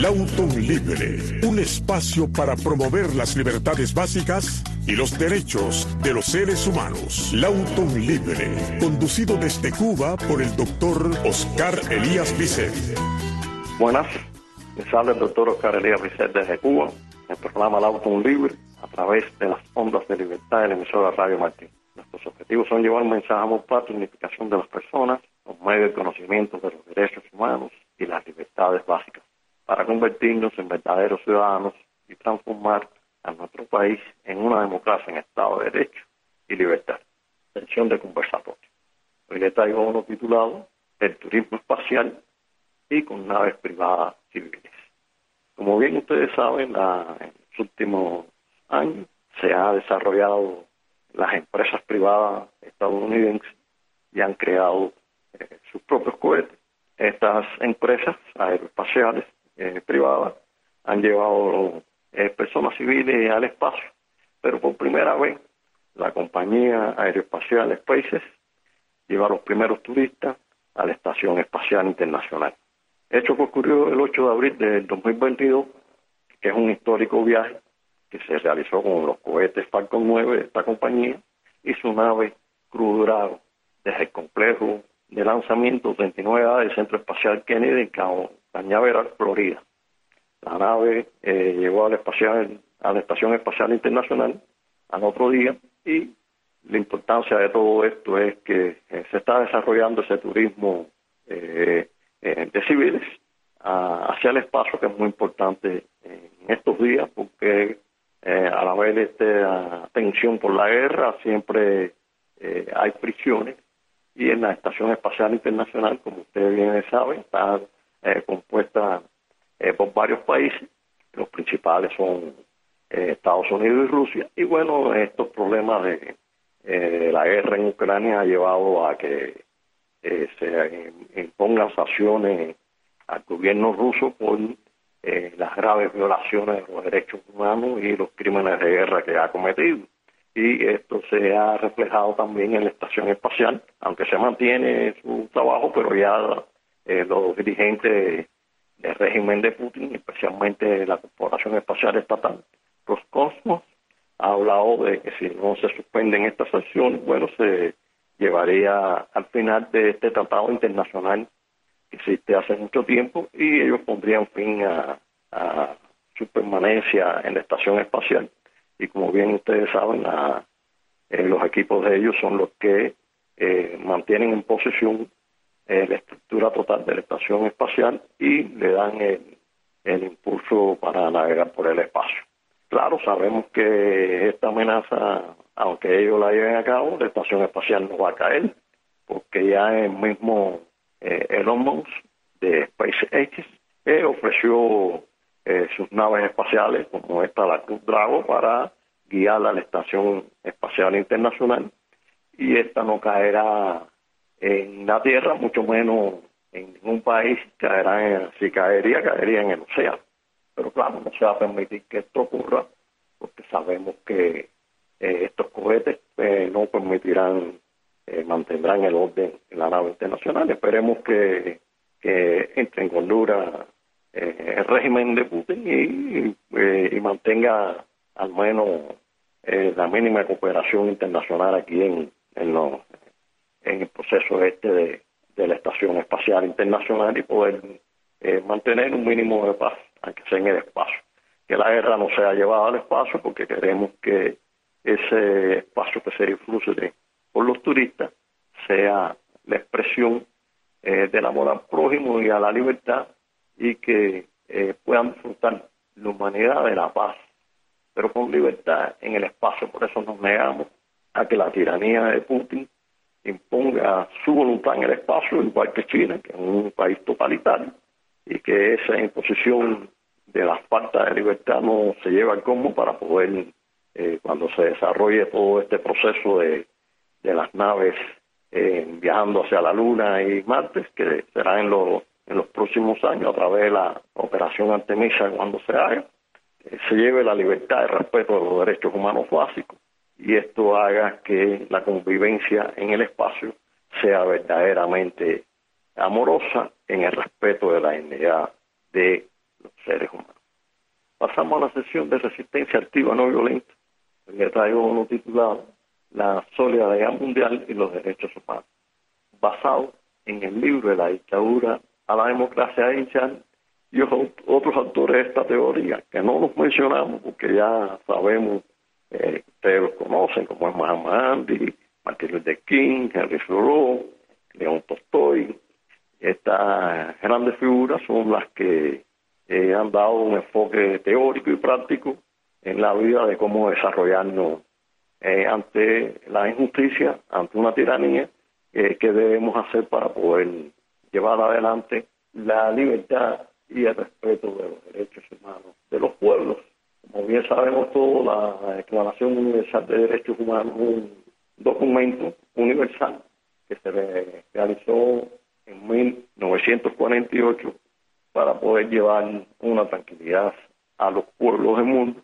Lauton Libre, un espacio para promover las libertades básicas y los derechos de los seres humanos. Lauton Libre, conducido desde Cuba por el doctor Oscar Elías Bisset. Buenas, les habla el doctor Oscar Elías Bisset desde Cuba, el programa Lauton Libre, a través de las ondas de libertad de la emisora Radio Martín. Nuestros objetivos son llevar un mensaje a para la unificación de las personas, los medios de conocimiento de los derechos humanos y las libertades básicas para convertirnos en verdaderos ciudadanos y transformar a nuestro país en una democracia en Estado de Derecho y libertad. Sección de conversatorio. Hoy le traigo uno titulado El turismo espacial y con naves privadas civiles. Como bien ustedes saben, en los últimos años se ha desarrollado las empresas privadas estadounidenses y han creado eh, sus propios cohetes. Estas empresas aeroespaciales eh, privadas han llevado eh, personas civiles al espacio, pero por primera vez la compañía aeroespacial Spaces lleva a los primeros turistas a la Estación Espacial Internacional. Hecho que ocurrió el 8 de abril del 2022, que es un histórico viaje que se realizó con los cohetes Falcon 9 de esta compañía y su nave Crew Dragon desde el complejo de lanzamiento 39A del Centro Espacial Kennedy en Cabo Cañaveral, Florida. La nave eh, llegó a la, espacial, a la Estación Espacial Internacional al otro día y la importancia de todo esto es que eh, se está desarrollando ese turismo eh, de civiles hacia el espacio, que es muy importante en estos días, porque a vez de esta tensión por la guerra siempre hay fricciones y en la Estación Espacial Internacional, como ustedes bien saben, está eh, compuesta eh, por varios países, los principales son eh, Estados Unidos y Rusia, y bueno, estos problemas de la guerra en Ucrania ha llevado a que se impongan sanciones al gobierno ruso por las graves violaciones de los derechos humanos y los crímenes de guerra que ha cometido. Y esto se ha reflejado también en la estación espacial, aunque se mantiene su trabajo, pero ya eh, los dirigentes del régimen de Putin, especialmente la Corporación Espacial Estatal Roscosmos, ha hablado de que si no se suspenden estas sanciones, bueno, se llevaría al final de este tratado internacional que existe hace mucho tiempo y ellos pondrían fin a, su permanencia en la estación espacial. Y como bien ustedes saben, eh, los equipos de ellos son los que eh, mantienen en posesión eh, la estructura total de la estación espacial y le dan el, impulso para navegar por el espacio. Claro, sabemos que esta amenaza, aunque ellos la lleven a cabo, la estación espacial no va a caer, porque ya el mismo eh, Elon Musk de SpaceX eh, ofreció eh, sus naves espaciales, como esta, la Cruz Drago, para guiar a la Estación Espacial Internacional, y esta no caerá en la tierra, mucho menos en ningún país caerá en, si caería, caería en el océano. Pero claro, no se va a permitir que esto ocurra porque sabemos que eh, estos cohetes eh, no permitirán, eh, mantendrán el orden en la nave internacional. Esperemos que, que entre en Honduras el régimen de Putin y, y mantenga al menos la mínima cooperación internacional aquí en, en, los, en el proceso este de, la Estación Espacial Internacional y poder eh, mantener un mínimo de paz, aunque sea en el espacio. Que la guerra no sea llevada al espacio porque queremos que ese espacio que se disfrute por los turistas sea la expresión eh, del amor al prójimo y a la libertad y que eh, puedan disfrutar la humanidad de la paz, pero con libertad en el espacio. Por eso nos negamos a que la tiranía de Putin imponga su voluntad en el espacio, igual que China, que es un país totalitario, y que esa imposición de la falta de libertad no se lleva al como para poder, eh, cuando se desarrolle todo este proceso de, las naves eh, viajando hacia la Luna y Marte, que será en, los en los próximos años a través de la operación Artemisa cuando se haga, eh, se lleve la libertad y respeto de los derechos humanos básicos y esto haga que la convivencia en el espacio sea verdaderamente amorosa en el respeto de la dignidad de los seres humanos. Pasamos a la sesión de resistencia activa no violenta. Le traigo uno titulado La solidaridad mundial y los derechos humanos, basado en el libro de la dictadura a la democracia hecha y otros autores de esta teoría, que no los mencionamos porque ya sabemos, eh, ustedes los conocen, como es Mahatma Gandhi, Martin Luther King, Henry Thoreau, León Tolstoy. Estas grandes figuras son las que eh, han dado un enfoque teórico y práctico en la vida de cómo desarrollarnos eh, ante la injusticia, ante una tiranía, eh, que debemos hacer para poder llevar adelante la libertad y el respeto de los derechos humanos de los pueblos. Como bien sabemos todos, la Declaración Universal de Derechos Humanos es un documento universal que se realizó en 1948 para poder llevar una tranquilidad a los pueblos del mundo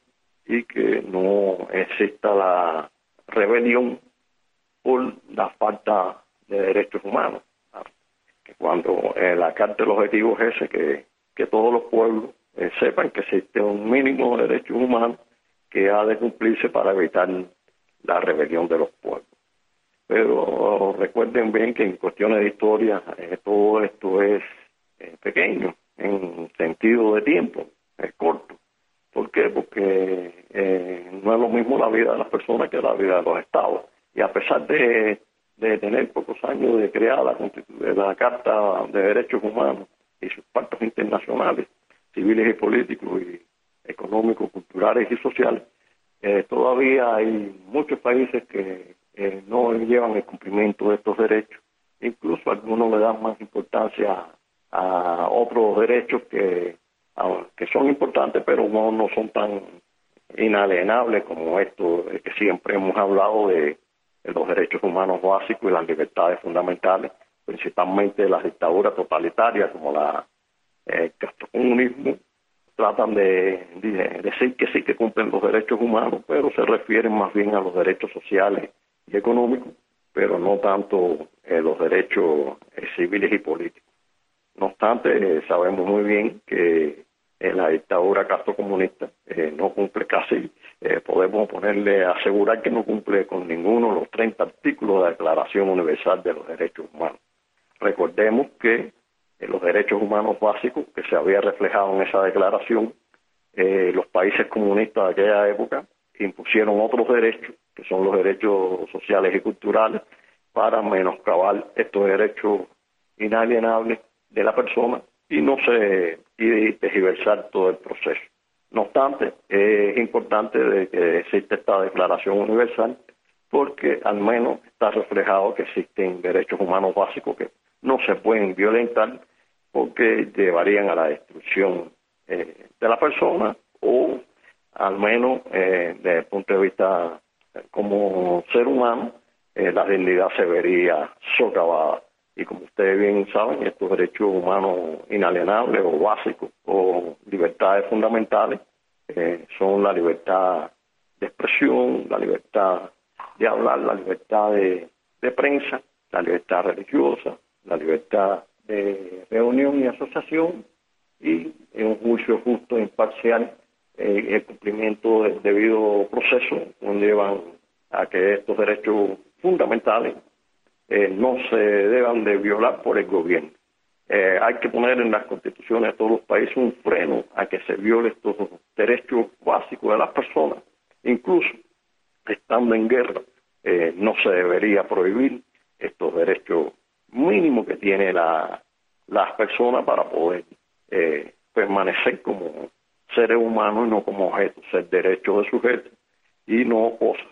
y que no exista la rebelión por la falta de derechos humanos. Cuando eh, la Carta del Objetivo es ese, que, que todos los pueblos eh, sepan que existe un mínimo de derechos humanos que ha de cumplirse para evitar la rebelión de los pueblos. Pero recuerden bien que en cuestiones de historia eh, todo esto es pequeño en sentido de tiempo, es corto. ¿Por qué? Porque no es lo mismo la vida de las personas que la vida de los estados. Y a pesar de de tener pocos años de crear la, la Carta de Derechos Humanos y sus pactos internacionales, civiles y políticos y económicos, culturales y sociales, eh, todavía hay muchos países que eh, no llevan el cumplimiento de estos derechos. Incluso algunos le dan más importancia a otros derechos que, que son importantes, pero no, no son tan inalienables como esto que siempre hemos hablado de los derechos humanos básicos y las libertades fundamentales, principalmente las dictaduras totalitarias como la eh, castrocomunismo, tratan de, decir que sí que cumplen los derechos humanos, pero se refieren más bien a los derechos sociales y económicos, pero no tanto eh, los derechos eh, civiles y políticos. No obstante, sabemos muy bien que la dictadura castrocomunista no cumple casi eh, podemos ponerle, asegurar que no cumple con ninguno de los 30 artículos de la Declaración Universal de los Derechos Humanos. Recordemos que en los derechos humanos básicos que se había reflejado en esa declaración, eh, los países comunistas de aquella época impusieron otros derechos, que son los derechos sociales y culturales, para menoscabar estos derechos inalienables de la persona y no se y tergiversar todo el proceso. No obstante, es importante que existe esta declaración universal porque al menos está reflejado que existen derechos humanos básicos que no se pueden violentar porque llevarían a la destrucción eh, de la persona o al menos eh, desde el punto de vista eh, como ser humano la dignidad se vería socavada. Y como ustedes bien saben, estos derechos humanos inalienables o básicos o libertades fundamentales son la libertad de expresión, la libertad de hablar, la libertad de, prensa, la libertad religiosa, la libertad de reunión y asociación y un juicio justo e imparcial eh, el cumplimiento del debido proceso llevan a que estos derechos fundamentales eh, no se deban de violar por el gobierno. Eh, hay que poner en las constituciones de todos los países un freno a que se viole estos derechos básicos de las personas. Incluso estando en guerra, eh, no se debería prohibir estos derechos mínimos que tiene la, las personas para poder permanecer como seres humanos y no como objetos, ser derechos de sujeto y no cosas.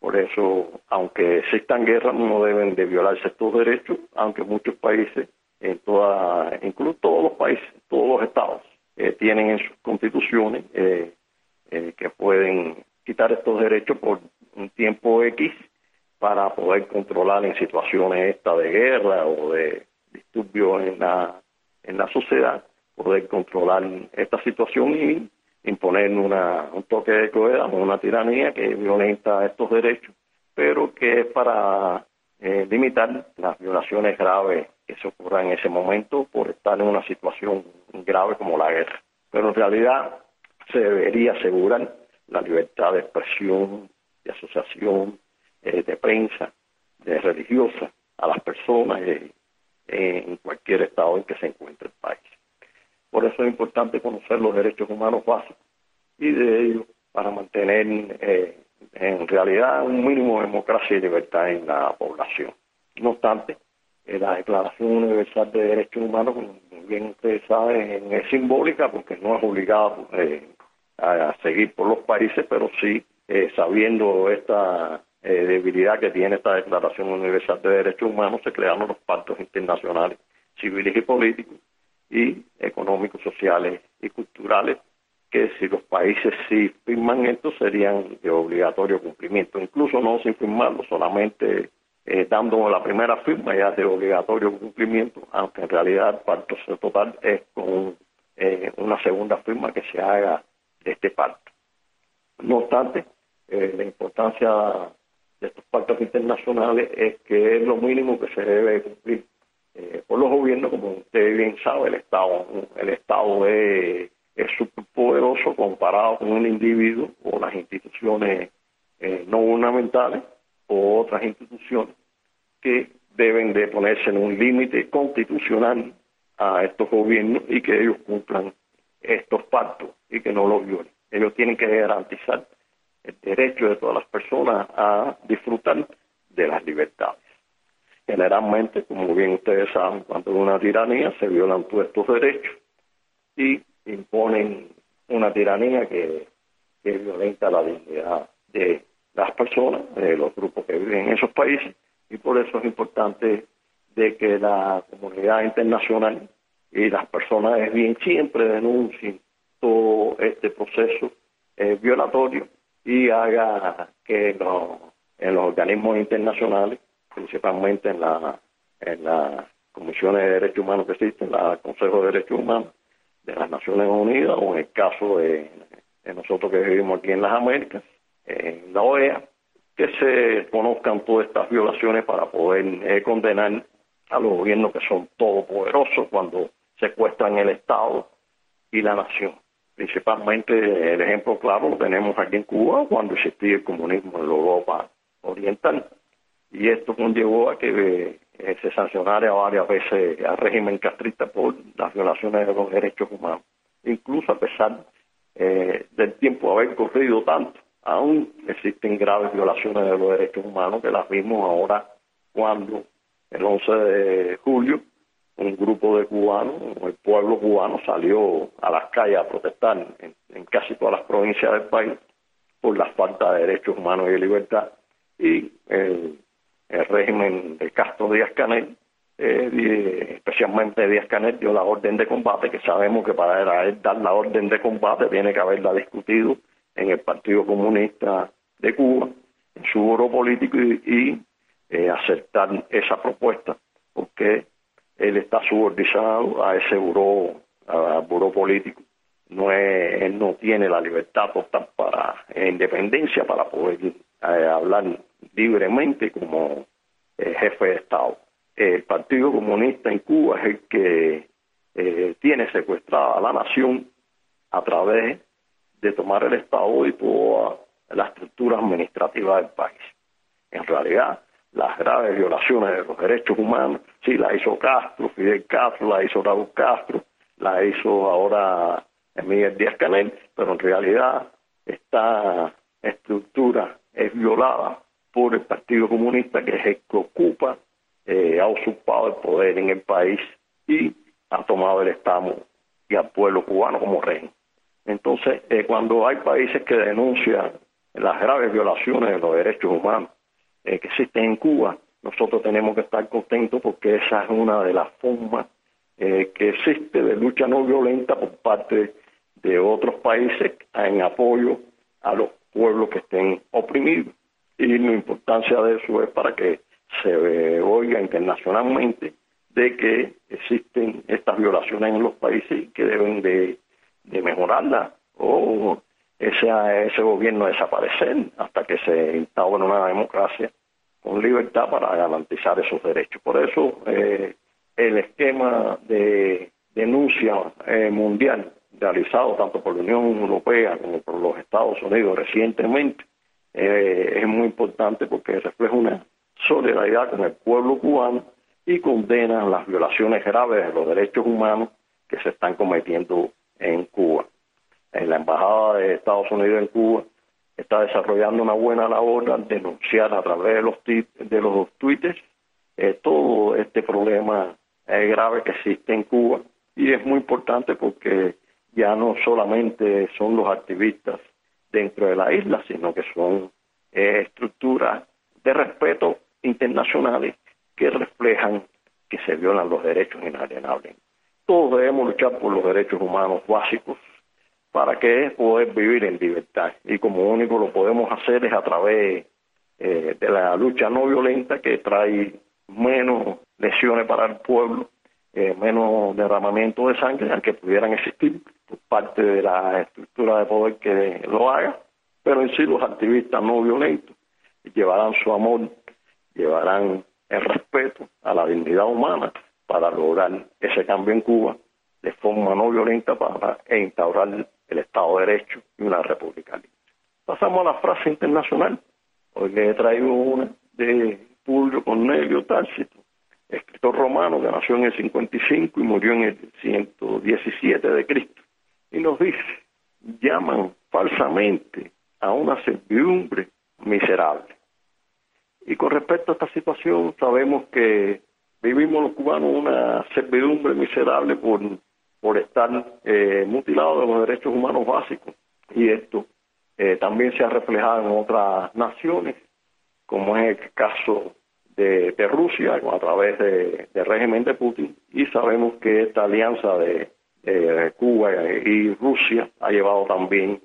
Por eso, aunque existan guerras, no deben de violarse estos derechos, aunque muchos países, en toda, incluso todos los países, todos los estados, eh, tienen en sus constituciones eh, eh, que pueden quitar estos derechos por un tiempo X para poder controlar en situaciones esta de guerra o de disturbios en la, en la sociedad, poder controlar esta situación y imponer una, un toque de queda, una tiranía que violenta estos derechos, pero que es para eh, limitar las violaciones graves que se ocurran en ese momento por estar en una situación grave como la guerra. pero en realidad se debería asegurar la libertad de expresión, de asociación, eh, de prensa, de religiosa a las personas eh, en cualquier estado en que se encuentre el país. Por eso es importante conocer los derechos humanos básicos y de ellos para mantener eh, en realidad un mínimo de democracia y libertad en la población. No obstante, la Declaración Universal de Derechos Humanos, como bien ustedes saben, es simbólica porque no es obligado a seguir por los países, pero sí eh, sabiendo esta eh, debilidad que tiene esta Declaración Universal de Derechos Humanos, se crearon los pactos internacionales civiles y políticos y económicos, sociales y culturales, que si los países sí firman esto serían de obligatorio cumplimiento, incluso no sin firmarlo, solamente eh, dando la primera firma ya de obligatorio cumplimiento, aunque en realidad el pacto total es con eh, una segunda firma que se haga de este pacto. No obstante, eh, la importancia de estos pactos internacionales es que es lo mínimo que se debe cumplir eh, por los gobiernos, como usted bien sabe, el Estado, el Estado es, es súper poderoso comparado con el individuo o las instituciones eh, no gubernamentales o otras instituciones que deben de ponerse en un límite constitucional a estos gobiernos y que ellos cumplan estos pactos y que no los violen. Ellos tienen que garantizar el derecho de todas las personas a disfrutar de las libertades. Generalmente, como bien ustedes saben, cuando hay una tiranía se violan todos estos derechos y imponen una tiranía que, que violenta la dignidad de las personas, de los grupos que viven en esos países, y por eso es importante de que la comunidad internacional y las personas bien siempre denuncien todo este proceso eh, violatorio y haga que en los organismos internacionales, principalmente en la en las comisiones de derechos humanos que existen, la Consejo de Derechos Humanos de las Naciones Unidas o en el caso de, nosotros que vivimos aquí en las Américas, en la OEA, que se conozcan todas estas violaciones para poder eh, condenar a los gobiernos que son todopoderosos cuando secuestran el Estado y la nación. Principalmente el ejemplo claro lo tenemos aquí en Cuba cuando existía el comunismo en Europa Oriental. Y esto conllevó a que eh, se sancionara varias veces al régimen castrista por las violaciones de los derechos humanos. Incluso a pesar eh, del tiempo haber corrido tanto, aún existen graves violaciones de los derechos humanos que las vimos ahora cuando el 11 de julio un grupo de cubanos, el pueblo cubano salió a las calles a protestar en, casi todas las provincias del país por la falta de derechos humanos y de libertad. Y el, régimen de Castro Díaz Canel, eh, especialmente Díaz Canel, dio la orden de combate, que sabemos que para él dar la orden de combate tiene que haberla discutido en el Partido Comunista de Cuba, en su buró político y, eh, aceptar esa propuesta, porque él está subordinado a ese buró, al buró político. No él no tiene la libertad total para independencia para poder eh, hablar libremente como eh, jefe de Estado. El Partido Comunista en Cuba es el que eh, tiene secuestrada a la nación a través de tomar el Estado y toda la estructura administrativa del país. En realidad, las graves violaciones de los derechos humanos. Sí, la hizo Castro, Fidel Castro, la hizo Raúl Castro, la hizo ahora Miguel Díaz Canel, pero en realidad esta estructura es violada por el Partido Comunista, que es el que ocupa, eh, ha usurpado el poder en el país y ha tomado el Estado y al pueblo cubano como rey. Entonces, eh, cuando hay países que denuncian las graves violaciones de los derechos humanos, eh, que existen en Cuba, nosotros tenemos que estar contentos porque esa es una de las formas eh, que existe de lucha no violenta por parte de otros países en apoyo a los pueblos que estén oprimidos. Y la importancia de eso es para que se oiga internacionalmente de que existen estas violaciones en los países y que deben de, de mejorarlas o ese, gobierno desaparecer hasta que se instaure una democracia con libertad para garantizar esos derechos. Por eso eh, el esquema de denuncia eh, mundial realizado tanto por la Unión Europea como por los Estados Unidos recientemente eh, es muy importante porque refleja una solidaridad con el pueblo cubano y condena las violaciones graves de los derechos humanos que se están cometiendo en Cuba. La Embajada de Estados Unidos en Cuba está desarrollando una buena labor al denunciar a través de los, de los tweets eh, todo este problema eh, grave que existe en Cuba y es muy importante porque ya no solamente son los activistas dentro de la isla, sino que son eh, estructuras de respeto internacionales que reflejan que se violan los derechos inalienables. Todos debemos luchar por los derechos humanos básicos para que poder vivir en libertad y como único lo podemos hacer es a través eh, de la lucha no violenta que trae menos lesiones para el pueblo, eh, menos derramamiento de sangre, aunque pudieran existir por parte de la estructura de poder que lo haga, pero en sí los activistas no violentos llevarán su amor, llevarán el respeto a la dignidad humana para lograr ese cambio en Cuba de forma no violenta para instaurar el Estado de Derecho y una república libre. Pasamos a la frase internacional. Hoy le traigo una de Publio Cornelio Tácito, escritor romano que nació en el 55 y murió en el 117 de Cristo. Y nos dice, llaman falsamente a una servidumbre miserable. Y con respecto a esta situación, sabemos que vivimos los cubanos una servidumbre miserable por por estar eh, mutilados de los derechos humanos básicos. Y esto eh, también se ha reflejado en otras naciones, como es el caso de, Rusia, a través del régimen de Putin. Y sabemos que esta alianza de, Cuba y Rusia ha llevado también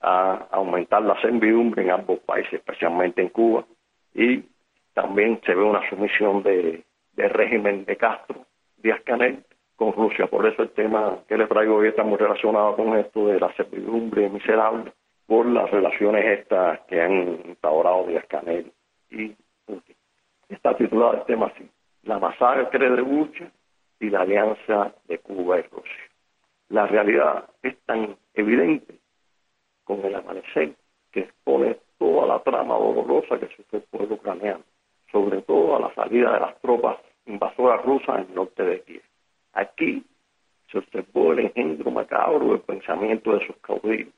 a aumentar la servidumbre en ambos países, especialmente en Cuba. Y también se ve una sumisión de, del régimen de Castro, Díaz Canel, con Rusia. Por eso el tema que les traigo hoy está muy relacionado con esto de la servidumbre miserable por las relaciones estas que han instaurado Díaz Canel y Putin. Está titulado el tema así, la masacre de Bucha y la alianza de Cuba y Rusia. La realidad es tan evidente con el amanecer que expone toda la trama dolorosa que sufre el pueblo ucraniano, sobre todo a la salida de las tropas invasoras rusas en el norte de Kiev. Aquí se observó el engendro macabro del pensamiento de sus caudillos,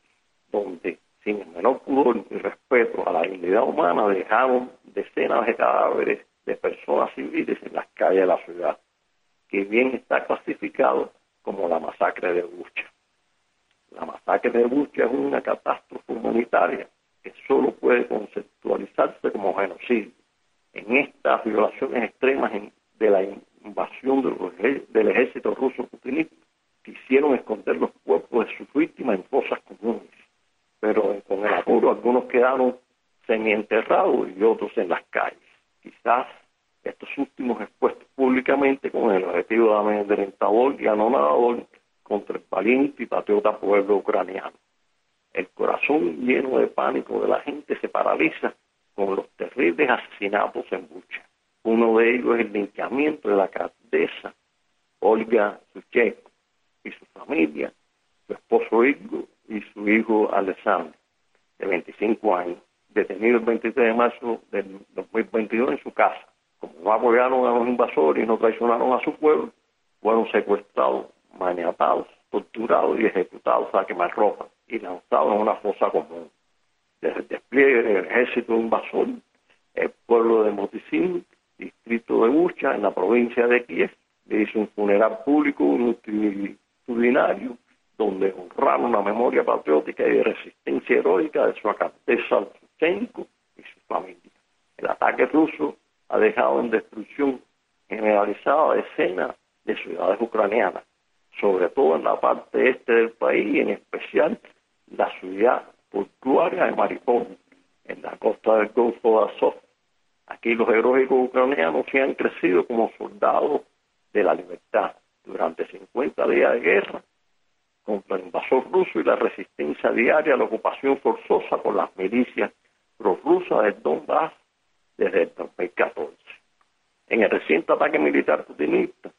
donde sin el menor pudor y respeto a la dignidad humana dejaron decenas de cadáveres de personas civiles en las calles de la ciudad, que bien está clasificado como la masacre de Bucha. La masacre de Bucha es una catástrofe humanitaria que solo puede conceptualizarse como genocidio. En estas violaciones extremas de la invasión del ejército ruso putinista, quisieron esconder los cuerpos de sus víctimas en fosas comunes, pero con el apuro algunos quedaron semienterrados y otros en las calles. Quizás estos últimos expuestos públicamente con el objetivo de amedrentador y anonadador contra el valiente y patriota pueblo ucraniano. El corazón lleno de pánico de la gente se paraliza con los terribles asesinatos en Bucha. Uno de ellos es el linchamiento de la alcaldesa Olga Suchek y su familia, su esposo Igor y su hijo Alessandro, de 25 años, detenido el 23 de marzo del 2022 en su casa. Como no apoyaron a los invasores y no traicionaron a su pueblo, fueron secuestrados, maniatados, torturados y ejecutados a quemarropa y lanzados en una fosa común. Desde el despliegue del ejército invasor, el pueblo de Moticín distrito de Bucha, en la provincia de Kiev, le hizo un funeral público multitudinario donde honraron la memoria patriótica y de resistencia heroica de su alcaldesa Lutsenko y su familia. El ataque ruso ha dejado en destrucción generalizada decenas de ciudades ucranianas, sobre todo en la parte este del país y en especial la ciudad portuaria de Maripol, en la costa del Golfo de Azov, Aquí los heroicos ucranianos se han crecido como soldados de la libertad durante 50 días de guerra contra el invasor ruso y la resistencia diaria a la ocupación forzosa por las milicias prorrusas del Donbass desde el 2014. En el reciente ataque militar putinista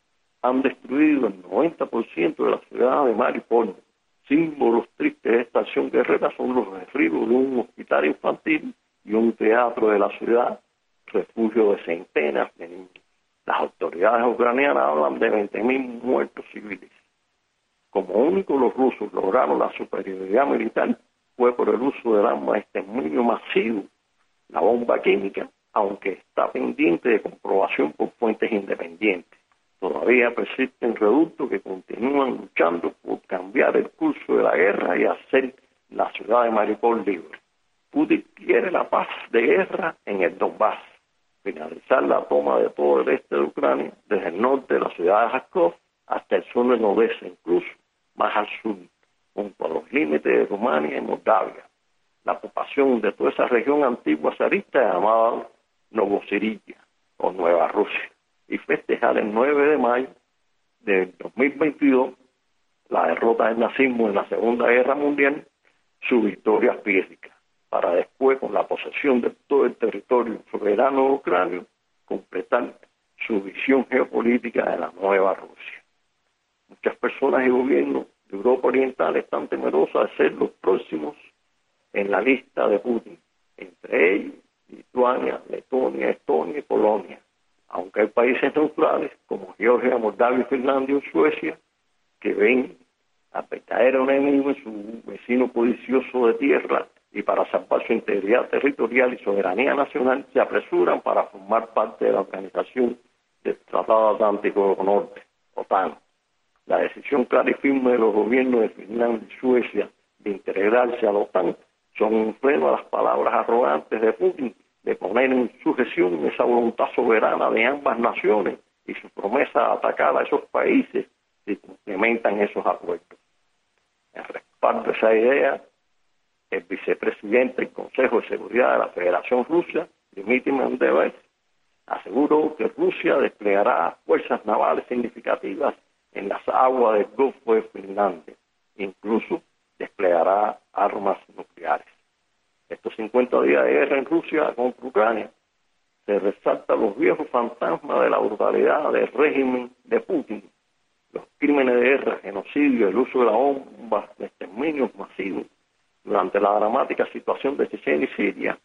han destruido el 90% de la ciudad de Mariupol símbolos tristes de esta acción guerrera son los derribos de un hospital infantil y un teatro de la ciudad, refugio de centenas de niños. Las autoridades ucranianas hablan de 20.000 muertos civiles. Como único los rusos lograron la superioridad militar fue por el uso del arma de exterminio masivo, la bomba química, aunque está pendiente de comprobación por fuentes independientes. Todavía persisten reductos que continúan luchando por cambiar el curso de la guerra y hacer la ciudad de Mariupol libre. Putin quiere la paz de guerra en el Donbass, finalizar la toma de todo el este de Ucrania, desde el norte de la ciudad de Kharkov hasta el sur de Odessa, incluso más al sur, junto a los límites de Rumania y Moldavia. La ocupación de toda esa región antigua zarista llamada Novosiriya o Nueva Rusia y festejar el 9 de mayo del 2022 la derrota del nazismo en la Segunda Guerra Mundial, su victoria física, para después, con la posesión de todo el territorio soberano de Ucrania, completar su visión geopolítica de la nueva Rusia. Muchas personas y gobiernos de Europa Oriental están temerosas de ser los próximos en la lista de Putin, entre ellos Lituania, Letonia, Estonia y Polonia. Aunque hay países neutrales como Georgia, Moldavia, Finlandia y Suecia que ven a verdadero enemigo en su vecino codicioso de tierra y para salvar su integridad territorial y soberanía nacional se apresuran para formar parte de la organización del Tratado Atlántico Norte, OTAN. La decisión clara y firme de los gobiernos de Finlandia y Suecia de integrarse a la OTAN son un freno a las palabras arrogantes de Putin de poner en sujeción esa voluntad soberana de ambas naciones y su promesa de atacar a esos países si implementan esos acuerdos. En respaldo de esa idea, el vicepresidente del Consejo de Seguridad de la Federación Rusa, Dmitry Medvedev, aseguró que Rusia desplegará fuerzas navales significativas en las aguas del Golfo de Finlandia, incluso desplegará armas nucleares. Estos 50 días de guerra en Rusia contra Ucrania se resaltan los viejos fantasmas de la brutalidad del régimen de Putin, los crímenes de guerra, genocidio, el uso de la bomba, exterminios masivos durante la dramática situación de Chechenia y Siria,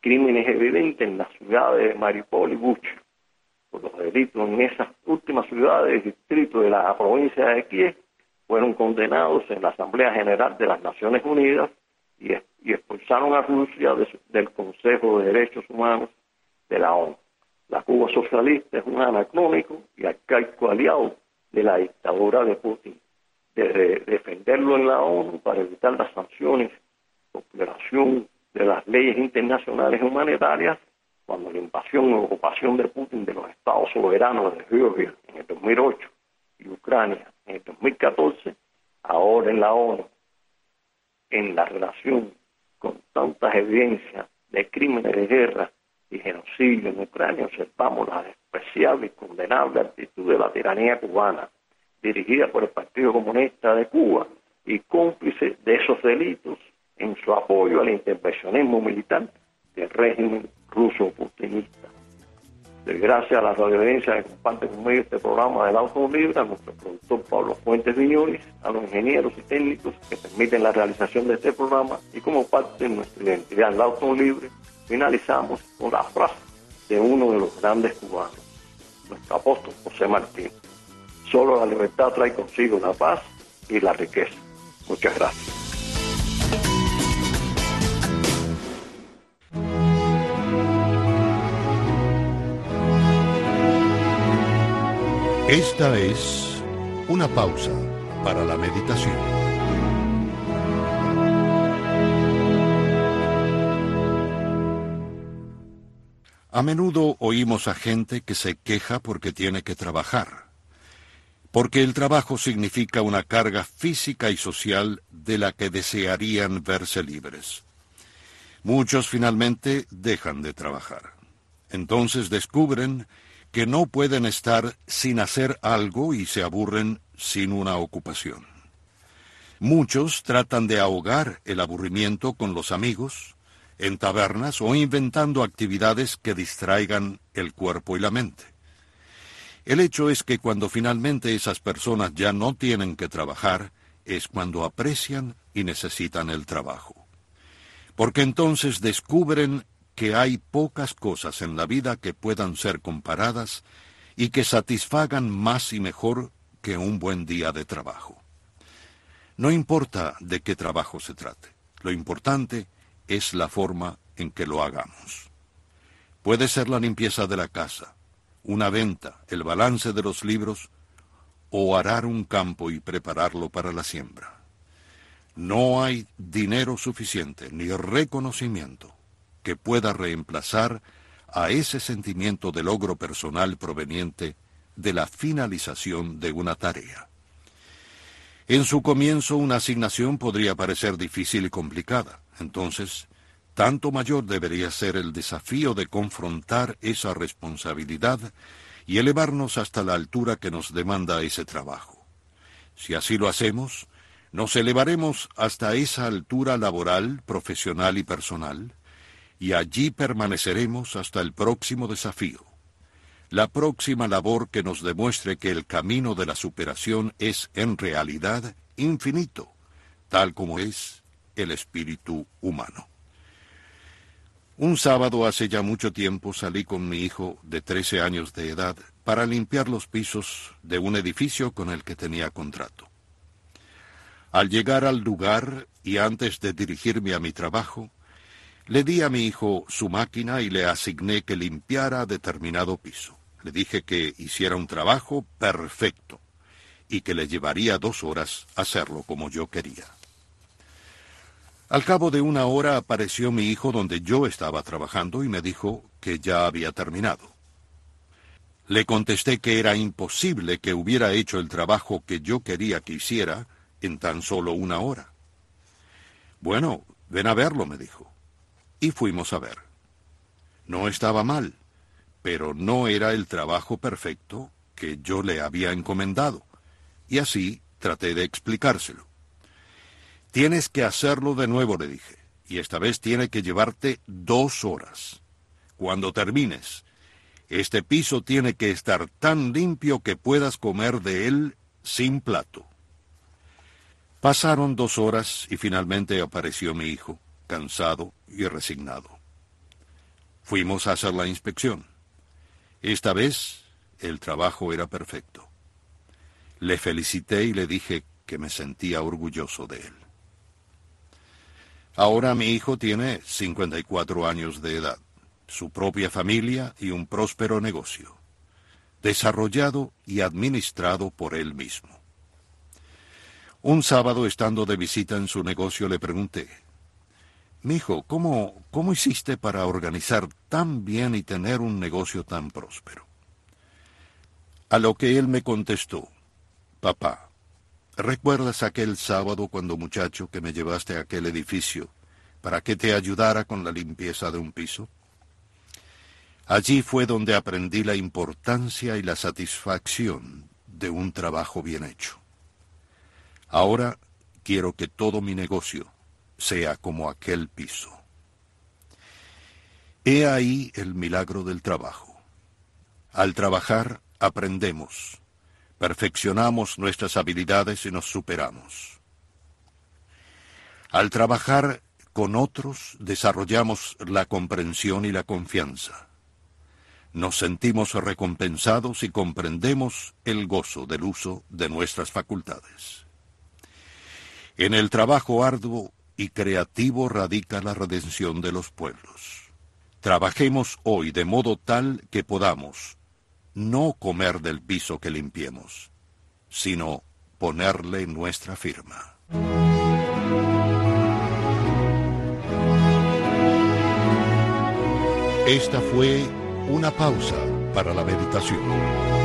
crímenes evidentes en las ciudades de Mariupol y Bucha, por los delitos en esas últimas ciudades del distrito de la provincia de Kiev, fueron condenados en la Asamblea General de las Naciones Unidas y, expulsaron a Rusia del Consejo de Derechos Humanos de la ONU. La Cuba socialista es un anacrónico y arcaico aliado de la dictadura de Putin. De defenderlo en la ONU para evitar las sanciones por violación de las leyes internacionales humanitarias, cuando la invasión o ocupación de Putin de los estados soberanos de Georgia en el 2008 y Ucrania en el 2014, ahora en la ONU, en la relación con tantas evidencias de crímenes de guerra y genocidio en Ucrania, observamos la despreciable y condenable actitud de la tiranía cubana, dirigida por el Partido Comunista de Cuba y cómplice de esos delitos en su apoyo al intervencionismo militar del régimen ruso putinista gracias a la radioaudiencia que comparte conmigo este programa del Auto Libre, a nuestro productor Pablo Fuentes Viñoles, a los ingenieros y técnicos que permiten la realización de este programa y como parte de nuestra identidad el Auto Libre, finalizamos con la frase de uno de los grandes cubanos, nuestro apóstol José Martín. Solo la libertad trae consigo la paz y la riqueza. Muchas gracias. Esta es una pausa para la meditación. A menudo oímos a gente que se queja porque tiene que trabajar, porque el trabajo significa una carga física y social de la que desearían verse libres. Muchos finalmente dejan de trabajar. Entonces descubren que no pueden estar sin hacer algo y se aburren sin una ocupación. Muchos tratan de ahogar el aburrimiento con los amigos, en tabernas o inventando actividades que distraigan el cuerpo y la mente. El hecho es que cuando finalmente esas personas ya no tienen que trabajar, es cuando aprecian y necesitan el trabajo. Porque entonces descubren que hay pocas cosas en la vida que puedan ser comparadas y que satisfagan más y mejor que un buen día de trabajo. No importa de qué trabajo se trate, lo importante es la forma en que lo hagamos. Puede ser la limpieza de la casa, una venta, el balance de los libros o arar un campo y prepararlo para la siembra. No hay dinero suficiente ni reconocimiento que pueda reemplazar a ese sentimiento de logro personal proveniente de la finalización de una tarea. En su comienzo una asignación podría parecer difícil y complicada. Entonces, tanto mayor debería ser el desafío de confrontar esa responsabilidad y elevarnos hasta la altura que nos demanda ese trabajo. Si así lo hacemos, nos elevaremos hasta esa altura laboral, profesional y personal, y allí permaneceremos hasta el próximo desafío, la próxima labor que nos demuestre que el camino de la superación es en realidad infinito, tal como es el espíritu humano. Un sábado hace ya mucho tiempo salí con mi hijo de 13 años de edad para limpiar los pisos de un edificio con el que tenía contrato. Al llegar al lugar y antes de dirigirme a mi trabajo, le di a mi hijo su máquina y le asigné que limpiara determinado piso. Le dije que hiciera un trabajo perfecto y que le llevaría dos horas hacerlo como yo quería. Al cabo de una hora apareció mi hijo donde yo estaba trabajando y me dijo que ya había terminado. Le contesté que era imposible que hubiera hecho el trabajo que yo quería que hiciera en tan solo una hora. Bueno, ven a verlo, me dijo. Y fuimos a ver. No estaba mal, pero no era el trabajo perfecto que yo le había encomendado. Y así traté de explicárselo. Tienes que hacerlo de nuevo, le dije, y esta vez tiene que llevarte dos horas. Cuando termines, este piso tiene que estar tan limpio que puedas comer de él sin plato. Pasaron dos horas y finalmente apareció mi hijo, cansado y resignado. Fuimos a hacer la inspección. Esta vez el trabajo era perfecto. Le felicité y le dije que me sentía orgulloso de él. Ahora mi hijo tiene 54 años de edad, su propia familia y un próspero negocio, desarrollado y administrado por él mismo. Un sábado, estando de visita en su negocio, le pregunté, Mijo, ¿cómo, ¿cómo hiciste para organizar tan bien y tener un negocio tan próspero? A lo que él me contestó, Papá, ¿Recuerdas aquel sábado cuando muchacho que me llevaste a aquel edificio para que te ayudara con la limpieza de un piso? Allí fue donde aprendí la importancia y la satisfacción de un trabajo bien hecho. Ahora quiero que todo mi negocio sea como aquel piso. He ahí el milagro del trabajo. Al trabajar aprendemos, perfeccionamos nuestras habilidades y nos superamos. Al trabajar con otros desarrollamos la comprensión y la confianza. Nos sentimos recompensados y comprendemos el gozo del uso de nuestras facultades. En el trabajo arduo y creativo radica la redención de los pueblos. Trabajemos hoy de modo tal que podamos, no comer del piso que limpiemos, sino ponerle nuestra firma. Esta fue una pausa para la meditación.